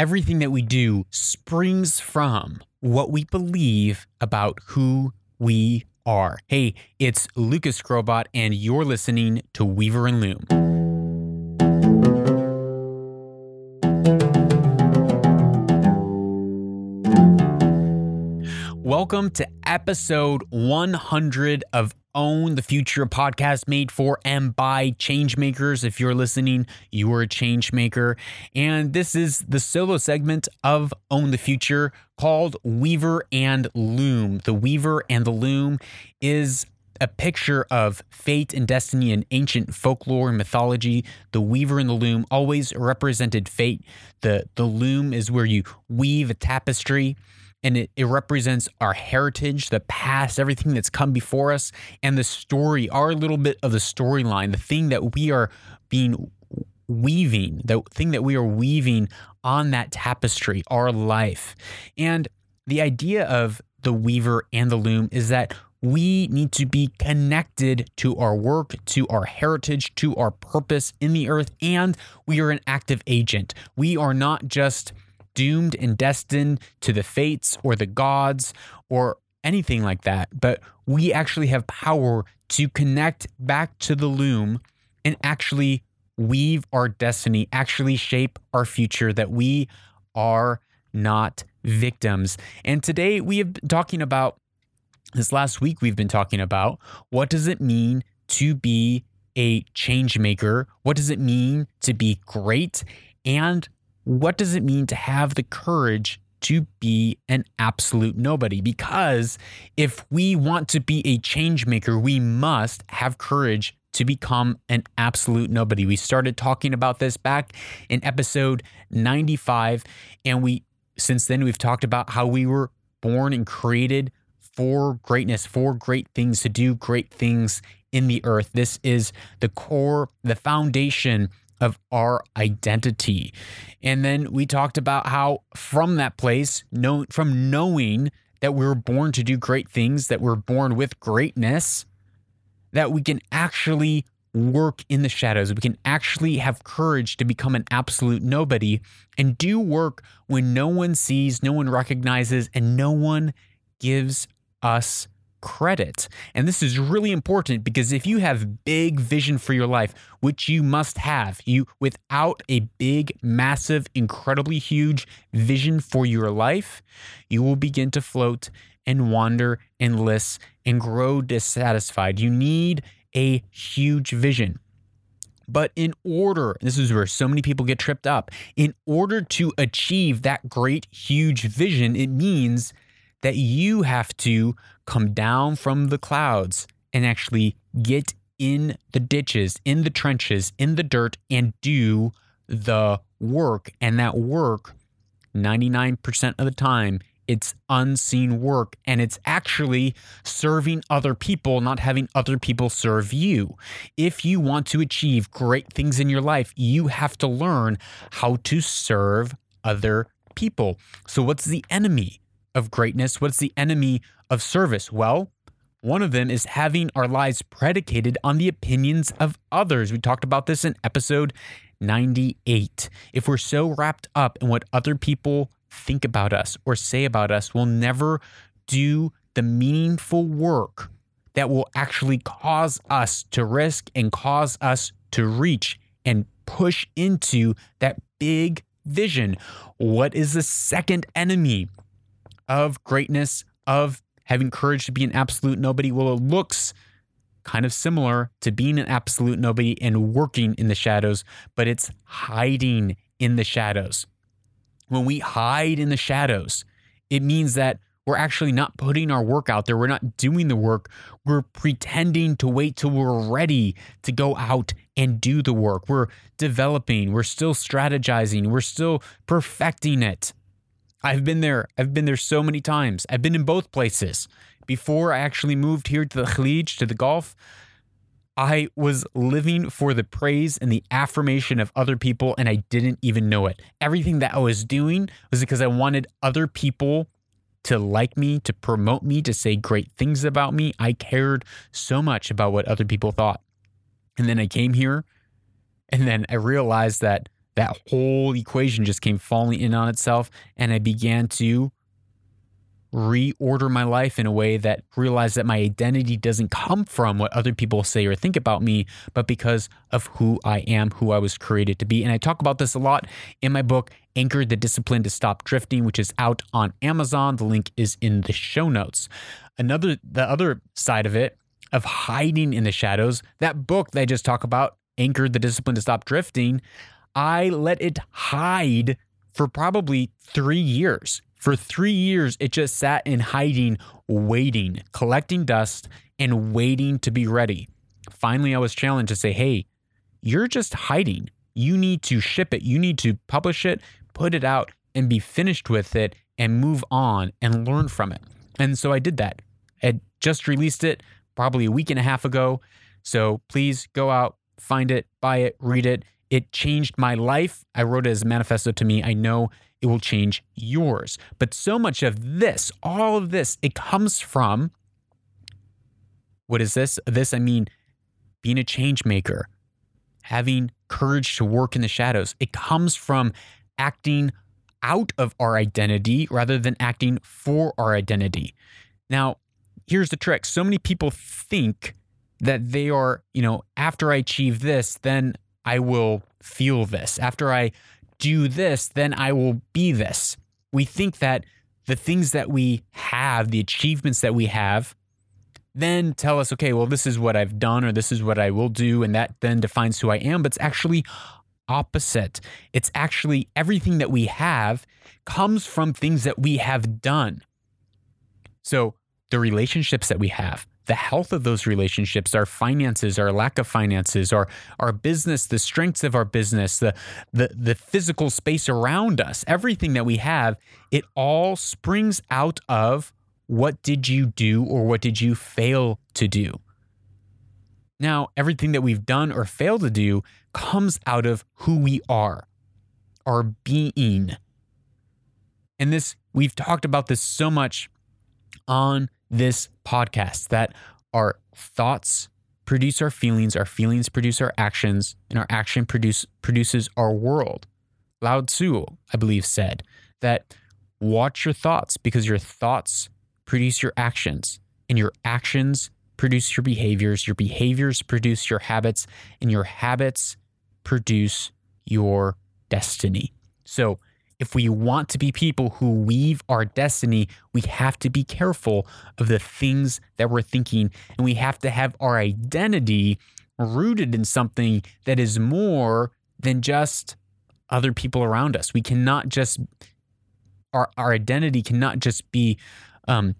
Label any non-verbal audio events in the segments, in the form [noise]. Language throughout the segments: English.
everything that we do springs from what we believe about who we are. Hey, it's Lucas Skrobot, and you're listening to Weaver and Loom. Welcome to episode 100 of Own the Future, podcast made for and by changemakers. If you're listening, you are a changemaker. And this is the solo segment of Own the Future called Weaver and Loom. The Weaver and the Loom is a picture of fate and destiny in ancient folklore and mythology. The weaver and the loom always represented fate. The the loom is where you weave a tapestry and it, it represents our heritage, the past, everything that's come before us, and the story, our little bit of the storyline, the thing that we are being weaving, the thing that we are weaving on that tapestry, our life. And the idea of the weaver and the loom is that we need to be connected to our work, to our heritage, to our purpose in the earth, and we are an active agent. We are not just doomed and destined to the fates or the gods or anything like that, but we actually have power to connect back to the loom and actually weave our destiny, actually shape our future, that we are not victims. And today we have been talking about this last week we've been talking about what does it mean to be a change maker? What does it mean to be great? And what does it mean to have the courage to be an absolute nobody? Because if we want to be a change maker, we must have courage to become an absolute nobody. We started talking about this back in episode 95 and we since then we've talked about how we were born and created for greatness, for great things to do great things in the earth. This is the core, the foundation of our identity. And then we talked about how from that place, know, from knowing that we were born to do great things, that we're born with greatness, that we can actually work in the shadows. We can actually have courage to become an absolute nobody and do work when no one sees, no one recognizes, and no one gives us credit. And this is really important because if you have big vision for your life, which you must have, you without a big, massive, incredibly huge vision for your life, you will begin to float and wander and list and grow dissatisfied. You need a huge vision. But in order, this is where so many people get tripped up. In order to achieve that great, huge vision, it means that you have to come down from the clouds and actually get in the ditches, in the trenches, in the dirt, and do the work. And that work, 99% of the time, it's unseen work and it's actually serving other people, not having other people serve you. If you want to achieve great things in your life, you have to learn how to serve other people. So, what's the enemy? Of greatness? What's the enemy of service? Well, one of them is having our lives predicated on the opinions of others. We talked about this in episode 98. If we're so wrapped up in what other people think about us or say about us, we'll never do the meaningful work that will actually cause us to risk and cause us to reach and push into that big vision. What is the second enemy? Of greatness, of having courage to be an absolute nobody. Well, it looks kind of similar to being an absolute nobody and working in the shadows, but it's hiding in the shadows. When we hide in the shadows, it means that we're actually not putting our work out there. We're not doing the work. We're pretending to wait till we're ready to go out and do the work. We're developing, we're still strategizing, we're still perfecting it. I've been there. I've been there so many times. I've been in both places. Before I actually moved here to the Khalij, to the Gulf, I was living for the praise and the affirmation of other people, and I didn't even know it. Everything that I was doing was because I wanted other people to like me, to promote me, to say great things about me. I cared so much about what other people thought. And then I came here, and then I realized that that whole equation just came falling in on itself. And I began to reorder my life in a way that realized that my identity doesn't come from what other people say or think about me, but because of who I am, who I was created to be. And I talk about this a lot in my book, Anchor the Discipline to Stop Drifting, which is out on Amazon. The link is in the show notes. Another, the other side of it, of hiding in the shadows, that book that I just talked about, Anchor the Discipline to Stop Drifting, I let it hide for probably three years. For three years, it just sat in hiding, waiting, collecting dust, and waiting to be ready. Finally, I was challenged to say, hey, you're just hiding. You need to ship it, you need to publish it, put it out, and be finished with it and move on and learn from it. And so I did that. I just released it probably a week and a half ago. So please go out, find it, buy it, read it. It changed my life. I wrote it as a manifesto to me. I know it will change yours. But so much of this, all of this, it comes from what is this? This, I mean, being a change maker, having courage to work in the shadows. It comes from acting out of our identity rather than acting for our identity. Now, here's the trick so many people think that they are, you know, after I achieve this, then I will feel this. After I do this, then I will be this. We think that the things that we have, the achievements that we have, then tell us, okay, well, this is what I've done or this is what I will do. And that then defines who I am. But it's actually opposite. It's actually everything that we have comes from things that we have done. So the relationships that we have, the health of those relationships, our finances, our lack of finances, our our business, the strengths of our business, the the the physical space around us, everything that we have, it all springs out of what did you do or what did you fail to do? Now, everything that we've done or failed to do comes out of who we are, our being. And this, we've talked about this so much on this podcast that our thoughts produce our feelings, our feelings produce our actions, and our action produce, produces our world. Lao Tzu, I believe, said that watch your thoughts because your thoughts produce your actions, and your actions produce your behaviors, your behaviors produce your habits, and your habits produce your destiny. So, if we want to be people who weave our destiny, we have to be careful of the things that we're thinking. And we have to have our identity rooted in something that is more than just other people around us. We cannot just, our, our identity cannot just be um,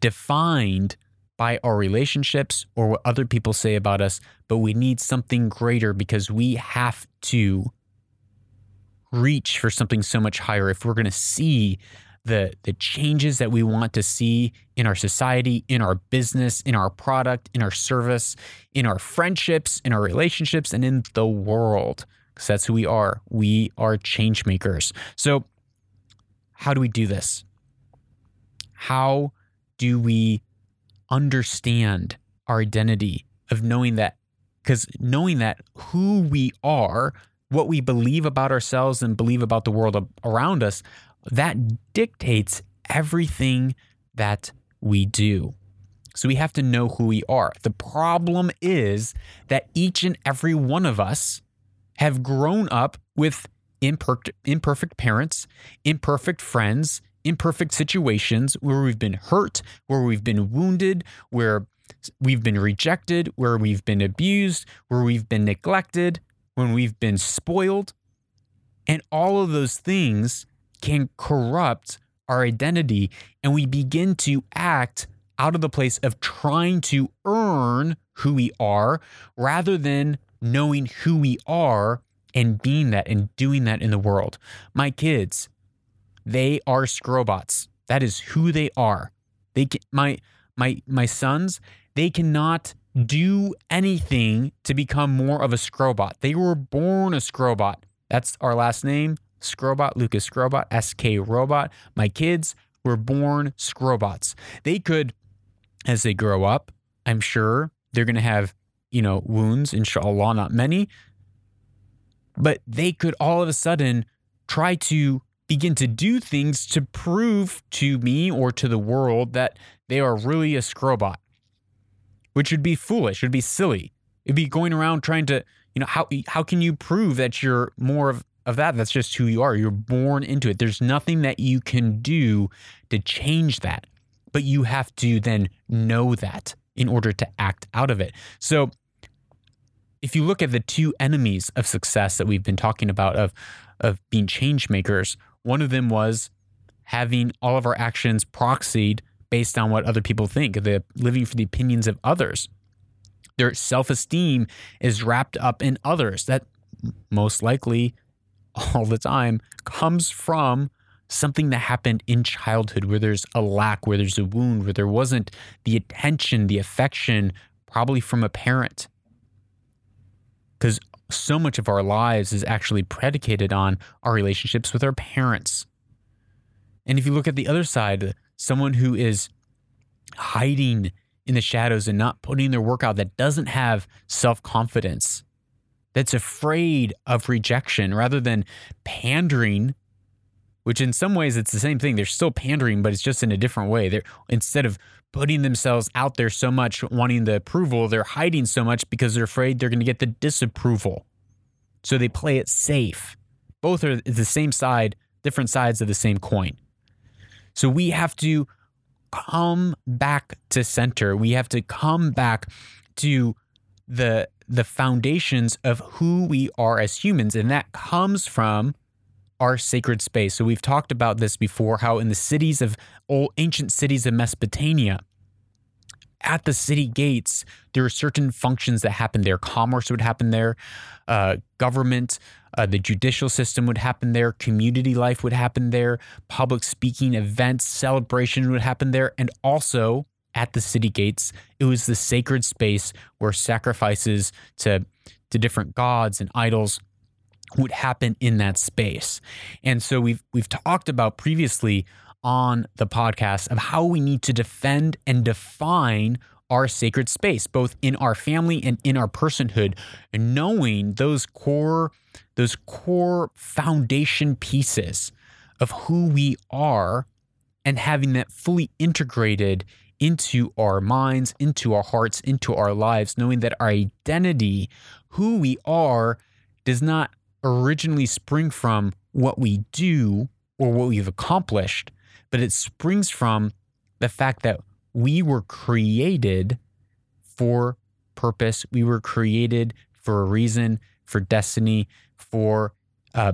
defined by our relationships or what other people say about us, but we need something greater because we have to reach for something so much higher, if we're going to see the the changes that we want to see in our society, in our business, in our product, in our service, in our friendships, in our relationships, and in the world, because that's who we are. We are change makers. So, how do we do this? How do we understand our identity of knowing that? Because knowing that who we are what we believe about ourselves and believe about the world around us, that dictates everything that we do. So we have to know who we are. The problem is that each and every one of us have grown up with imperfect, imperfect parents, imperfect friends, imperfect situations where we've been hurt, where we've been wounded, where we've been rejected, where we've been abused, where we've been neglected, when we've been spoiled. And all of those things can corrupt our identity. And we begin to act out of the place of trying to earn who we are rather than knowing who we are and being that and doing that in the world. My kids, they are Skrobots. That is who they are. They can, my my my sons, they cannot do anything to become more of a Skrobot. They were born a Skrobot. That's our last name, Skrobot, Lucas Skrobot, SK Robot. My kids were born Skrobots. They could, as they grow up, I'm sure they're going to have, you know, wounds, inshallah, not many. but they could all of a sudden try to begin to do things to prove to me or to the world that they are really a Skrobot, which would be foolish, It would be silly. It'd be going around trying to, you know, how how can you prove that you're more of, of that? That's just who you are. You're born into it. There's nothing that you can do to change that. But you have to then know that in order to act out of it. So if you look at the two enemies of success that we've been talking about of of being change makers, one of them was having all of our actions proxied based on what other people think, the living for the opinions of others. Their self-esteem is wrapped up in others. That most likely [laughs] all the time comes from something that happened in childhood where there's a lack, where there's a wound, where there wasn't the attention, the affection, probably from a parent because so much of our lives is actually predicated on our relationships with our parents. And if you look at the other side, someone who is hiding in the shadows and not putting their work out that doesn't have self confidence, that's afraid of rejection rather than pandering, which in some ways it's the same thing. They're still pandering, but it's just in a different way. They're instead of putting themselves out there so much, wanting the approval, they're hiding so much because they're afraid they're going to get the disapproval. So they play it safe. Both are the same side, different sides of the same coin. So we have to come back to center. We have to come back to the the foundations of who we are as humans and that comes from our sacred space. So we've talked about this before how in the cities of old ancient cities of Mesopotamia, at the city gates, there are certain functions that happen there. Commerce would happen there, uh, government, uh, the judicial system would happen there, community life would happen there, public speaking events, celebration would happen there, and also at the city gates, it was the sacred space where sacrifices to to different gods and idols would happen in that space. And so we've we've talked about previously on the podcast of how we need to defend and define our sacred space both in our family and in our personhood knowing those core those core foundation pieces of who we are and having that fully integrated into our minds, into our hearts, into our lives, knowing that our identity, who we are, does not originally spring from what we do or what we've accomplished, but it springs from the fact that we were created for purpose. We were created for a reason, for destiny, for uh,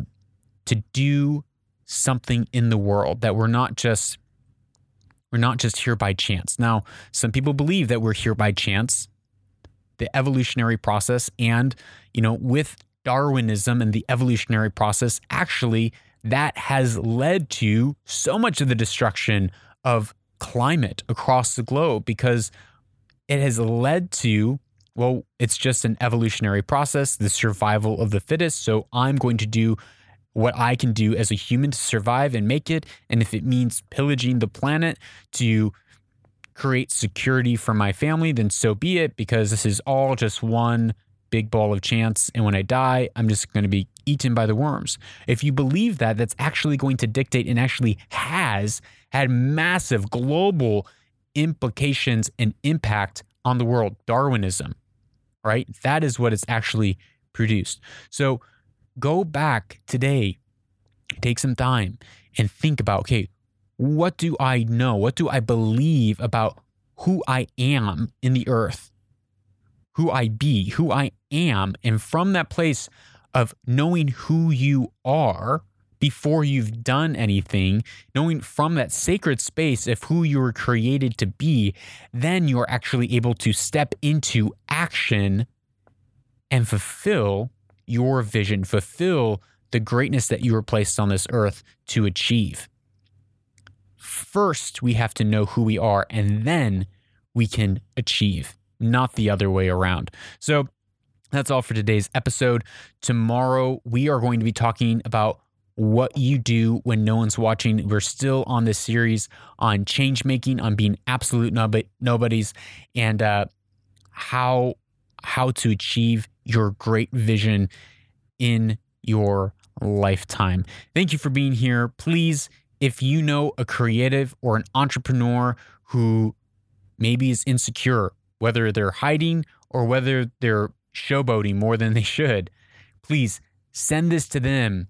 to do something in the world. That we're not just we're not just here by chance. Now, some people believe that we're here by chance. The evolutionary process, and you know, with Darwinism and the evolutionary process, actually, that has led to so much of the destruction of climate across the globe because it has led to, well, it's just an evolutionary process, the survival of the fittest. So I'm going to do what I can do as a human to survive and make it. And if it means pillaging the planet to create security for my family, then so be it, because this is all just one big ball of chance. And when I die, I'm just going to be eaten by the worms. If you believe that, that's actually going to dictate and actually has had massive global implications and impact on the world. Darwinism, right? That is what it's actually produced. So go back today, take some time and think about okay, what do I know? What do I believe about who I am in the earth? who I be, who I am. And from that place of knowing who you are before you've done anything, knowing from that sacred space of who you were created to be, then you're actually able to step into action and fulfill your vision, fulfill the greatness that you were placed on this earth to achieve. First, we have to know who we are, and then we can achieve not the other way around. So that's all for today's episode. Tomorrow, we are going to be talking about what you do when no one's watching. We're still on this series on change making, on being absolute nobodies, and uh, how how to achieve your great vision in your lifetime. Thank you for being here. Please, if you know a creative or an entrepreneur who maybe is insecure, whether they're hiding or whether they're showboating more than they should, please send this to them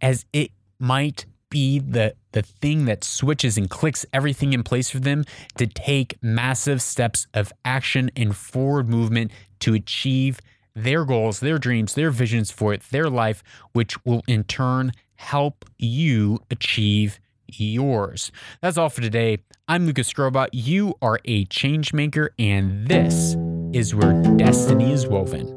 as it might be the the thing that switches and clicks everything in place for them to take massive steps of action and forward movement to achieve their goals, their dreams, their visions for it, their life, which will in turn help you achieve yours. That's all for today. I'm Lucas Skrobot. You are a change maker, and this is where destiny is woven.